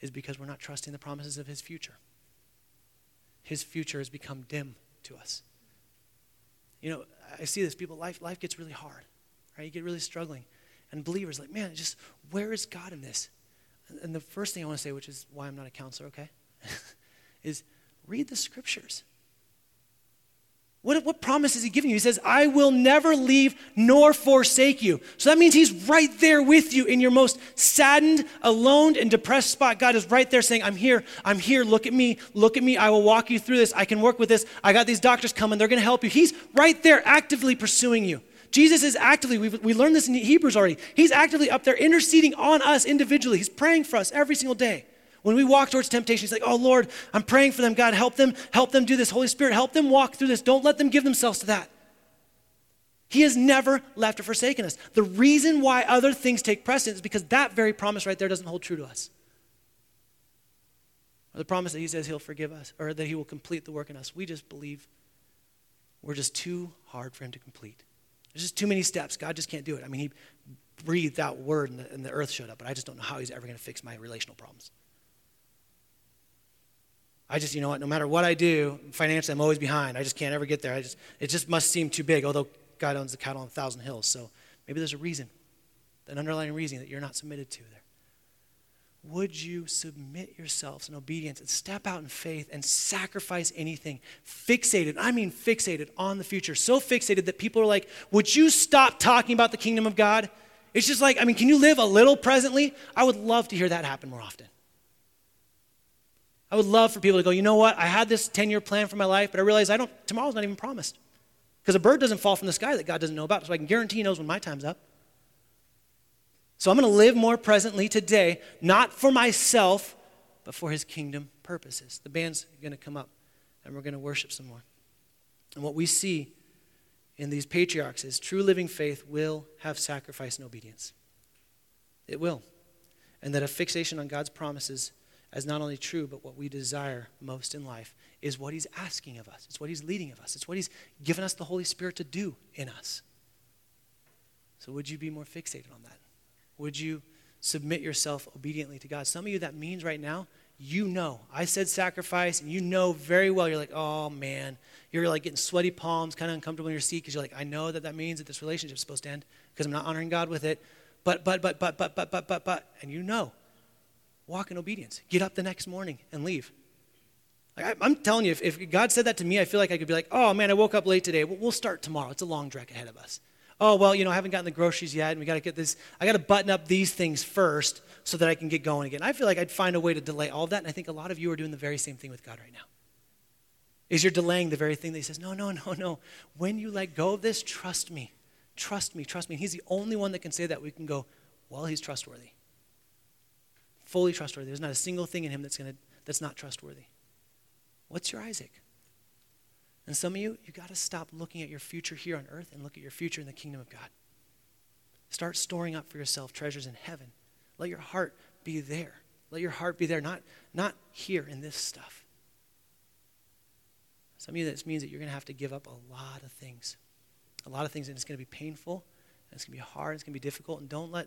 is because we're not trusting the promises of His future. His future has become dim to us. You know, I see this. People, life, life gets really hard, right? You get really struggling. And believers, like, man, just where is God in this? And the first thing I want to say, which is why I'm not a counselor, okay, *laughs* is read the scriptures. What, what promise is he giving you? He says, I will never leave nor forsake you. So that means he's right there with you in your most saddened, alone, and depressed spot. God is right there saying, I'm here, I'm here, look at me, look at me, I will walk you through this, I can work with this, I got these doctors coming, they're gonna help you. He's right there actively pursuing you. Jesus is actively, we we learned this in Hebrews already, he's actively up there interceding on us individually. He's praying for us every single day. When we walk towards temptation, he's like, oh Lord, I'm praying for them. God, help them, help them do this. Holy Spirit, help them walk through this. Don't let them give themselves to that. He has never left or forsaken us. The reason why other things take precedence is because that very promise right there doesn't hold true to us. Or the promise that he says he'll forgive us or that he will complete the work in us. We just believe we're just too hard for him to complete. There's just too many steps. God just can't do it. I mean, he breathed out word and the, and the earth showed up, but I just don't know how he's ever going to fix my relational problems. I just, you know what, no matter what I do, financially, I'm always behind. I just can't ever get there. I just, it just must seem too big, although God owns the cattle on a thousand hills. So maybe there's a reason, an underlying reason that you're not submitted to there. Would you submit yourselves in obedience and step out in faith and sacrifice anything? Fixated, I mean fixated on the future. So fixated that people are like, would you stop talking about the kingdom of God? It's just like, I mean, can you live a little presently? I would love to hear that happen more often. I would love for people to go, you know what? I had this 10 year plan for my life, but I realize I don't, tomorrow's not even promised. Because a bird doesn't fall from the sky that God doesn't know about, so I can guarantee He knows when my time's up. So I'm going to live more presently today, not for myself, but for his kingdom purposes. The band's going to come up and we're going to worship some more. And what we see in these patriarchs is true living faith will have sacrifice and obedience. It will. And that a fixation on God's promises as not only true, but what we desire most in life is what He's asking of us. It's what He's leading of us. It's what He's given us the Holy Spirit to do in us. So, would you be more fixated on that? Would you submit yourself obediently to God? Some of you, that means right now, you know. I said sacrifice, and you know very well. You're like, oh man. You're like getting sweaty palms, kind of uncomfortable in your seat because you're like, I know that that means that this relationship is supposed to end because I'm not honoring God with it. But, but, but, but, but, but, but, but, but. And you know. Walk in obedience. Get up the next morning and leave. Like, I, am telling you, if, if, God said that to me, I feel like I could be like, oh man, I woke up late today. We'll, we'll start tomorrow. It's a long trek ahead of us. Oh, well, you know, I haven't gotten the groceries yet, and we got to get this. I got to button up these things first so that I can get going again. I feel like I'd find a way to delay all of that, and I think a lot of you are doing the very same thing with God right now. Is you're delaying the very thing that He says, no, no, no, no. When you let go of this, trust me. Trust me, trust me. And he's the only one that can say that. We can go, well, He's trustworthy. Fully trustworthy. There's not a single thing in Him that's, gonna, that's not trustworthy. What's your Isaac? And some of you, you got to stop looking at your future here on earth and look at your future in the kingdom of God. Start storing up for yourself treasures in heaven. Let your heart be there. Let your heart be there, not, not here in this stuff. Some of you, this means that you're going to have to give up a lot of things. A lot of things, and it's going to be painful, and it's going to be hard, and it's going to be difficult, and don't let,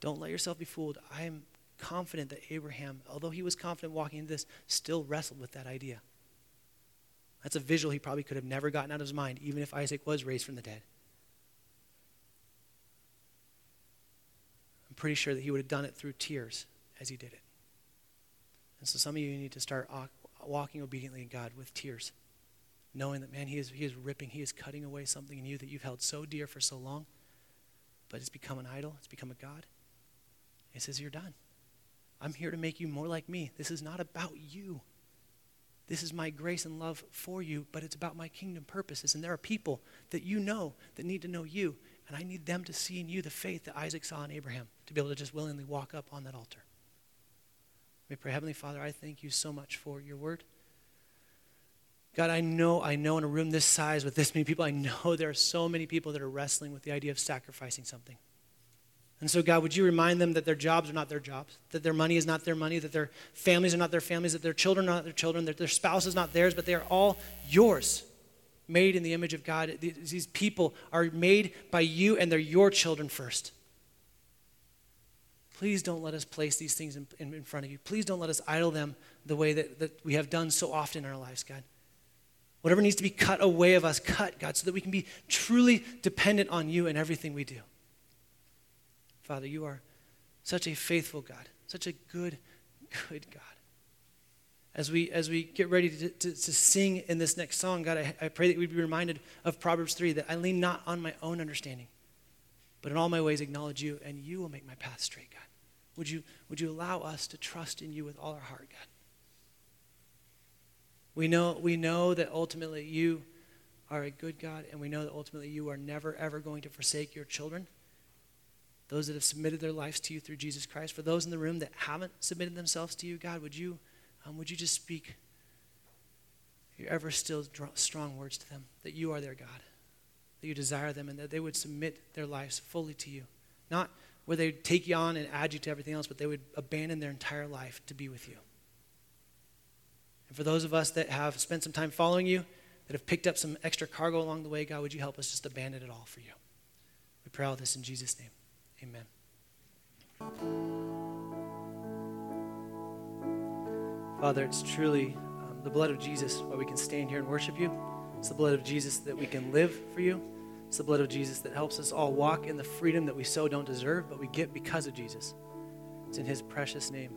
don't let yourself be fooled. I am confident that Abraham, although he was confident walking into this, still wrestled with that idea. That's a visual he probably could have never gotten out of his mind, even if Isaac was raised from the dead. I'm pretty sure that he would have done it through tears as he did it. And so some of you need to start walking obediently in God with tears, knowing that, man, he is, he is ripping, he is cutting away something in you that you've held so dear for so long, but it's become an idol, it's become a God. He says, You're done. I'm here to make you more like me. This is not about you. This is my grace and love for you, but it's about my kingdom purposes. And there are people that you know that need to know you, and I need them to see in you the faith that Isaac saw in Abraham to be able to just willingly walk up on that altar. We pray, Heavenly Father, I thank you so much for your word. God, I know, I know in a room this size with this many people, I know there are so many people that are wrestling with the idea of sacrificing something. And so, God, would you remind them that their jobs are not their jobs, that their money is not their money, that their families are not their families, that their children are not their children, that their spouse is not theirs, but they are all yours, made in the image of God. These people are made by you, and they're your children first. Please don't let us place these things in, in, in front of you. Please don't let us idle them the way that, that we have done so often in our lives, God. Whatever needs to be cut away of us, cut, God, so that we can be truly dependent on you in everything we do. Father, you are such a faithful God, such a good, *laughs* good God. As we, as we get ready to, to, to sing in this next song, God, I, I pray that we'd be reminded of Proverbs 3 that I lean not on my own understanding, but in all my ways acknowledge you, and you will make my path straight, God. Would you, would you allow us to trust in you with all our heart, God? We know, we know that ultimately you are a good God, and we know that ultimately you are never, ever going to forsake your children those that have submitted their lives to you through Jesus Christ. For those in the room that haven't submitted themselves to you, God, would you, um, would you just speak your ever still strong words to them that you are their God, that you desire them, and that they would submit their lives fully to you. Not where they would take you on and add you to everything else, but they would abandon their entire life to be with you. And for those of us that have spent some time following you, that have picked up some extra cargo along the way, God, would you help us just abandon it all for you? We pray all this in Jesus' name. Amen. Father, it's truly um, the blood of Jesus why we can stand here and worship you. It's the blood of Jesus that we can live for you. It's the blood of Jesus that helps us all walk in the freedom that we so don't deserve, but we get because of Jesus. It's in his precious name,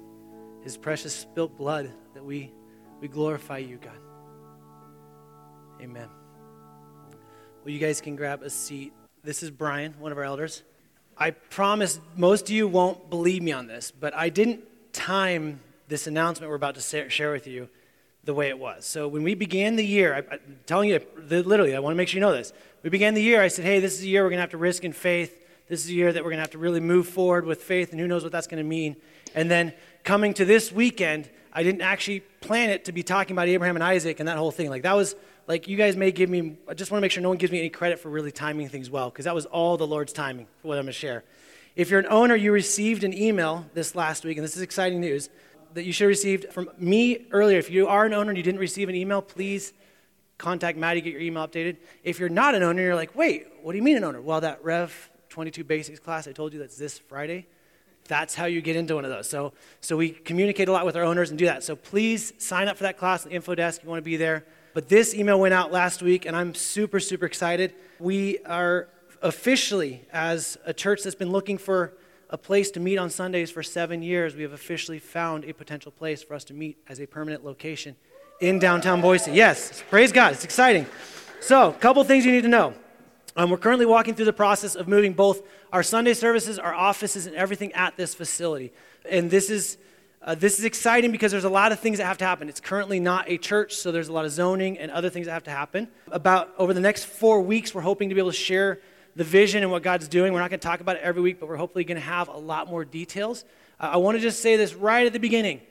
his precious spilt blood that we, we glorify you, God. Amen. Well, you guys can grab a seat. This is Brian, one of our elders. I promise most of you won't believe me on this, but I didn't time this announcement we're about to share with you the way it was. So when we began the year, I, am telling you literally, I want to make sure you know this. We began the year, I said, hey, this is a year we're going to have to risk in faith This is a year that we're going to have to really move forward with faith, and who knows what that's going to mean. And then coming to this weekend, I didn't actually plan it to be talking about Abraham and Isaac and that whole thing. Like, that was, like, you guys may give me, I just want to make sure no one gives me any credit for really timing things well, because that was all the Lord's timing for what I'm going to share. If you're an owner, you received an email this last week, and this is exciting news, that you should have received from me earlier. If you are an owner and you didn't receive an email, please contact Maddie, get your email updated. If you're not an owner, you're like, wait, what do you mean an owner? Well, that Rev 22 Basics class I told you that's this Friday, that's how you get into one of those. So, so we communicate a lot with our owners and do that. So please sign up for that class at the info desk you want to be there. But this email went out last week, and I'm super, super excited. We are officially, as a church that's been looking for a place to meet on Sundays for seven years, we have officially found a potential place for us to meet as a permanent location in downtown Boise. Yes, praise God, it's exciting. So, a couple things you need to know. Um, we're currently walking through the process of moving both our Sunday services, our offices, and everything at this facility. And this is uh, this is exciting because there's a lot of things that have to happen. It's currently not a church, so there's a lot of zoning and other things that have to happen. About over the next four weeks, we're hoping to be able to share the vision and what God's doing. We're not going to talk about it every week, but we're hopefully going to have a lot more details. Uh, I want to just say this right at the beginning.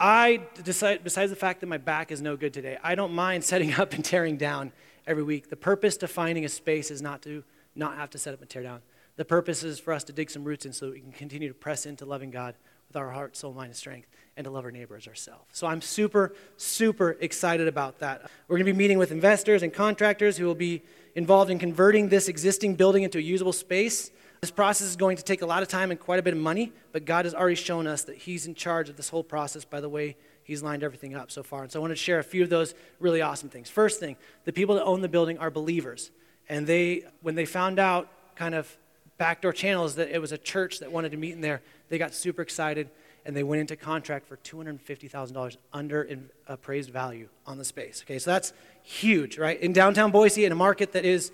I decide, besides the fact that my back is no good today, I don't mind *laughs* setting up and tearing down every week. The purpose to finding a space is not to not have to set up and tear down. The purpose is for us to dig some roots in so that we can continue to press into loving God with our heart, soul, mind, and strength, and to love our neighbors ourselves. So I'm super, super excited about that. We're going to be meeting with investors and contractors who will be involved in converting this existing building into a usable space. This process is going to take a lot of time and quite a bit of money, but God has already shown us that He's in charge of this whole process by the way He's lined everything up so far. And so I want to share a few of those really awesome things. First thing, the people that own the building are believers. And they, when they found out kind of backdoor channels that it was a church that wanted to meet in there, they got super excited and they went into contract for $250,000 under appraised value on the space. Okay, so that's huge, right? In downtown Boise, in a market that is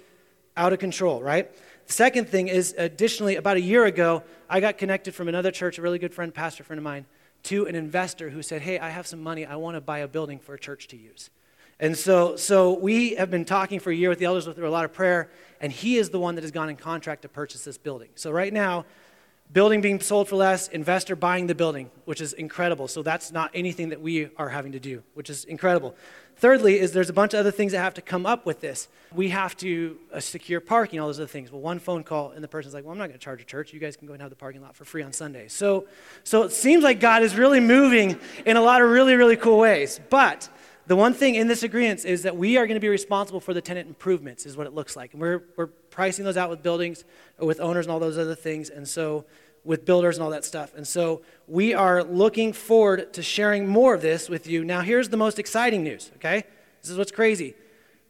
out of control, right? The second thing is, additionally, about a year ago, I got connected from another church, a really good friend, pastor friend of mine, to an investor who said, Hey, I have some money. I want to buy a building for a church to use. And so, so we have been talking for a year with the elders through a lot of prayer, and he is the one that has gone in contract to purchase this building. So right now, building being sold for less, investor buying the building, which is incredible. So that's not anything that we are having to do, which is incredible. Thirdly, is there's a bunch of other things that have to come up with this. We have to uh, secure parking, all those other things. Well, one phone call, and the person's like, "Well, I'm not going to charge a church. You guys can go and have the parking lot for free on Sunday." So, so it seems like God is really moving in a lot of really, really cool ways. But the one thing in this agreement is that we are going to be responsible for the tenant improvements, is what it looks like. And we're, we're pricing those out with buildings, with owners, and all those other things. And so, with builders and all that stuff. And so, we are looking forward to sharing more of this with you. Now, here's the most exciting news, okay? This is what's crazy.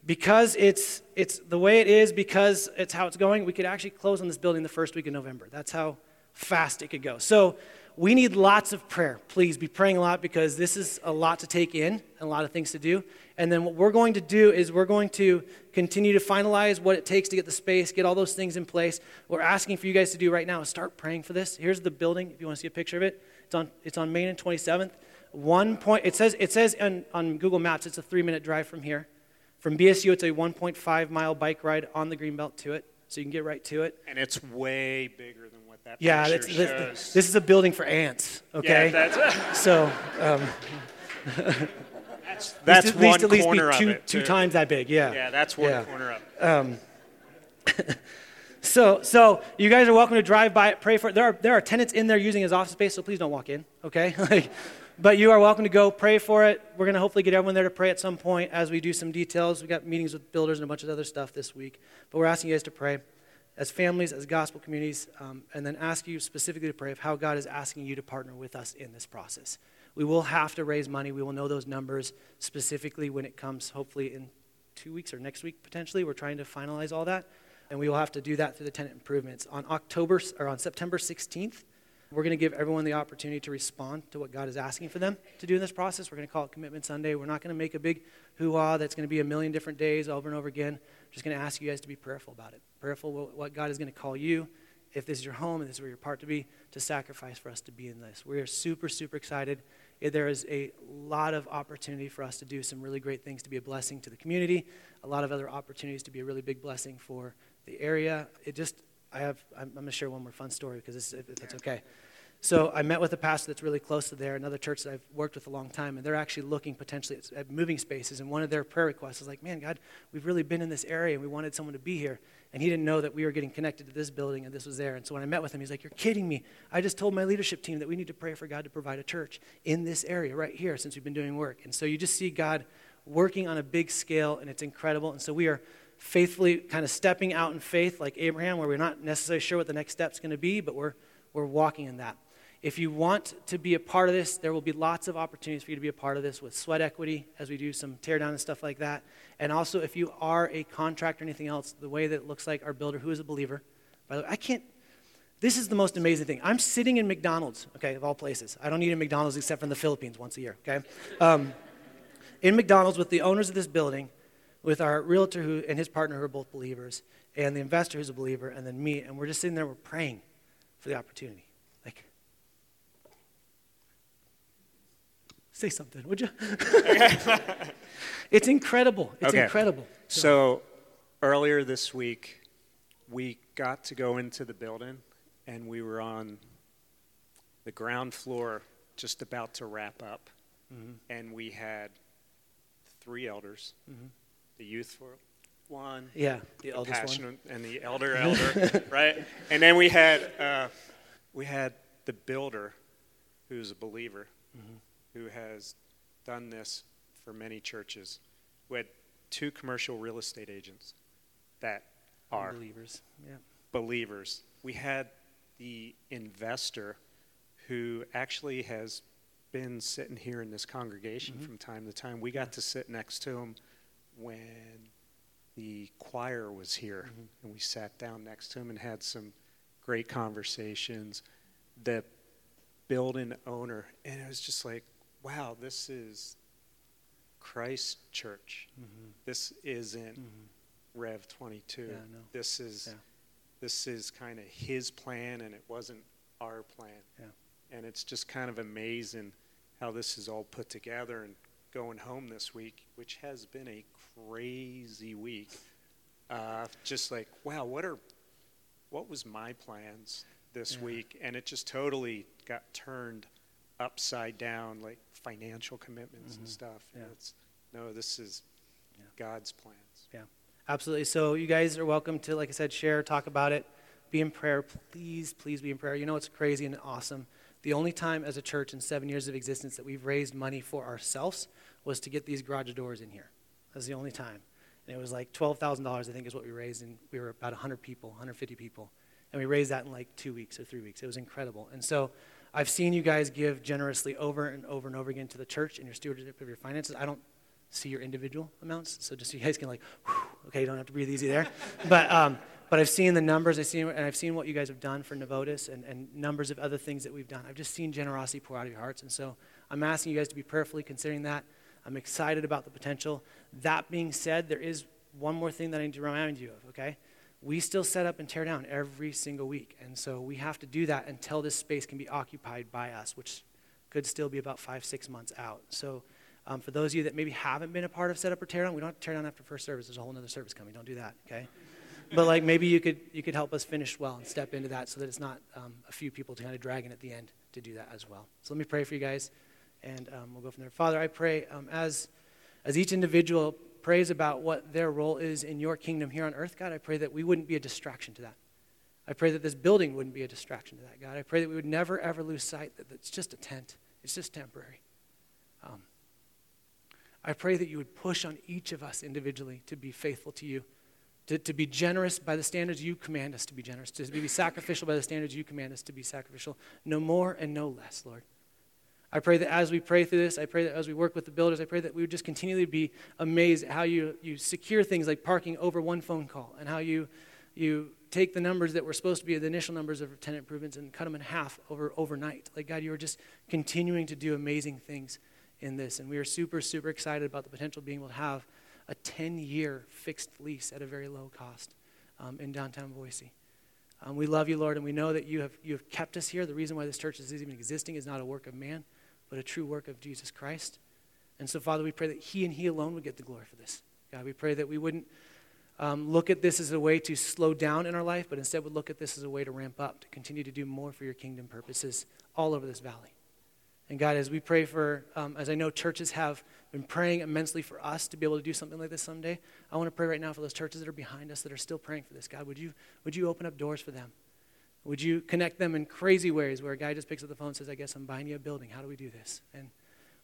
Because it's, it's the way it is, because it's how it's going, we could actually close on this building the first week of November. That's how fast it could go. So, we need lots of prayer. Please be praying a lot because this is a lot to take in and a lot of things to do. And then what we're going to do is we're going to continue to finalize what it takes to get the space, get all those things in place. What we're asking for you guys to do right now is start praying for this. Here's the building, if you want to see a picture of it. It's on, it's on Main and 27th. One point, it says, it says on, on Google Maps it's a three minute drive from here. From BSU, it's a 1.5 mile bike ride on the Greenbelt to it, so you can get right to it. And it's way bigger than what that yeah, this, this, is a building for ants. Okay, yeah, that's so. Um, that's *laughs* that's at one least, at least corner be two, of it. Two times that big. Yeah. Yeah, that's one yeah. corner of it. Um, *laughs* so, so you guys are welcome to drive by it, pray for it. There are there are tenants in there using as office space, so please don't walk in. Okay. *laughs* like, but you are welcome to go pray for it. We're going to hopefully get everyone there to pray at some point as we do some details. We've got meetings with builders and a bunch of other stuff this week, but we're asking you guys to pray as families, as gospel communities, um, and then ask you specifically to pray of how God is asking you to partner with us in this process. We will have to raise money. We will know those numbers specifically when it comes, hopefully, in two weeks or next week potentially. We're trying to finalize all that. And we will have to do that through the tenant improvements. On October or on September 16th, we're going to give everyone the opportunity to respond to what God is asking for them to do in this process. We're going to call it Commitment Sunday. We're not going to make a big hoo ha that's going to be a million different days over and over again. I'm just going to ask you guys to be prayerful about it prayerful what God is going to call you, if this is your home and this is where you're part to be, to sacrifice for us to be in this. We are super, super excited. There is a lot of opportunity for us to do some really great things to be a blessing to the community, a lot of other opportunities to be a really big blessing for the area. It just, I have, I'm, I'm going to share one more fun story because if that's okay. So I met with a pastor that's really close to there, another church that I've worked with a long time, and they're actually looking potentially at, at moving spaces. And one of their prayer requests is like, man, God, we've really been in this area and we wanted someone to be here. And he didn't know that we were getting connected to this building and this was there. And so when I met with him, he's like, You're kidding me. I just told my leadership team that we need to pray for God to provide a church in this area right here since we've been doing work. And so you just see God working on a big scale, and it's incredible. And so we are faithfully kind of stepping out in faith like Abraham, where we're not necessarily sure what the next step's going to be, but we're, we're walking in that. If you want to be a part of this, there will be lots of opportunities for you to be a part of this with sweat equity as we do some teardown and stuff like that. And also, if you are a contractor or anything else, the way that it looks like our builder, who is a believer, by the way, I can't. This is the most amazing thing. I'm sitting in McDonald's, okay, of all places. I don't eat in McDonald's except for in the Philippines once a year, okay? Um, in McDonald's with the owners of this building, with our realtor who, and his partner who are both believers, and the investor who's a believer, and then me, and we're just sitting there, we're praying for the opportunity. Like, say something, would you? *laughs* it's incredible. It's Okay. incredible. So earlier this week, we got to go into the building, and we were on the ground floor, just about to wrap up, and we had three elders, the youth for one, Yeah, the the one. and the elder *laughs* elder, right? And then we had uh, we had the builder, who's a believer, Mm-hmm. Who has done this for many churches. We had two commercial real estate agents that are believers. Yeah. believers. We had the investor who actually has been sitting here in this congregation Mm-hmm. from time to time. We got to sit next to him when the choir was here, Mm-hmm. and we sat down next to him and had some great conversations. The building owner, and it was just like, wow, this is Christ Church. This isn't Rev 22. Mm-hmm. Yeah, no. This is Yeah. this is kind of his plan, and it wasn't our plan. Yeah. And it's just kind of amazing how this is all put together. And going home this week, which has been a crazy week, uh, just like wow, what are what was my plans this week? And it just totally got turned upside down, like financial commitments and stuff. And Mm-hmm. Yeah. it's no, this is Yeah. God's plans. Yeah, absolutely. So you guys are welcome to, like I said, share, talk about it, be in prayer. Please, please be in prayer. You know it's crazy and awesome. The only time as a church in seven years of existence that we've raised money for ourselves was to get these garage doors in here. That's the only time. And it was like $12,000, I think, is what we raised, and we were about 100 people, 150 people. And we raised that in like two weeks or three weeks. It was incredible. And so I've seen you guys give generously over and over and over again to the church in your stewardship of your finances. I don't see your individual amounts, so just so you guys can like, whew, okay, you don't have to breathe easy there. *laughs* but um, but I've seen the numbers. I've seen and I've seen what you guys have done for Novotis and, and numbers of other things that we've done. I've just seen generosity pour out of your hearts, and so I'm asking you guys to be prayerfully considering that. I'm excited about the potential. That being said, there is one more thing that I need to remind you of. Okay, we still set up and tear down every single week, and so we have to do that until this space can be occupied by us, which could still be about five six months out. So. Um, for those of you that maybe haven't been a part of setup or tear down, we don't have to tear down after first service. There's a whole other service coming. Don't do that, okay? *laughs* but like maybe you could you could help us finish well and step into that so that it's not um, a few people kind of dragging at the end to do that as well. So let me pray for you guys, and um, we'll go from there. Father, I pray um, as as each individual prays about what their role is in your kingdom here on earth, God, I pray that we wouldn't be a distraction to that. I pray that this building wouldn't be a distraction to that, God. I pray that we would never ever lose sight that it's just a tent. It's just temporary. Um, I pray that you would push on each of us individually to be faithful to you, to, to be generous by the standards you command us to be generous, to be sacrificial by the standards you command us to be sacrificial, no more and no less, Lord. I pray that as we pray through this, I pray that as we work with the builders, I pray that we would just continually be amazed at how you, you secure things like parking over one phone call and how you, you take the numbers that were supposed to be the initial numbers of tenant improvements and cut them in half over overnight. Like, God, you are just continuing to do amazing things in this. And we are super, super excited about the potential being able to have a 10 year fixed lease at a very low cost um, in downtown Boise. Um, we love you, Lord, and we know that you have, you have kept us here. The reason why this church is even existing is not a work of man, but a true work of Jesus Christ. And so, Father, we pray that He and He alone would get the glory for this. God, we pray that we wouldn't um, look at this as a way to slow down in our life, but instead would look at this as a way to ramp up, to continue to do more for your kingdom purposes all over this valley. And God, as we pray for, um, as I know churches have been praying immensely for us to be able to do something like this someday, I want to pray right now for those churches that are behind us that are still praying for this. God, would you, would you open up doors for them? Would you connect them in crazy ways where a guy just picks up the phone and says, I guess I'm buying you a building. How do we do this? And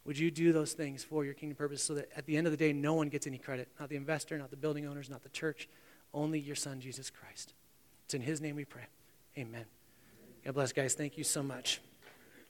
would you do those things for your kingdom purpose so that at the end of the day, no one gets any credit? Not the investor, not the building owners, not the church, only your son, Jesus Christ. It's in his name we pray. Amen. God bless, guys. Thank you so much.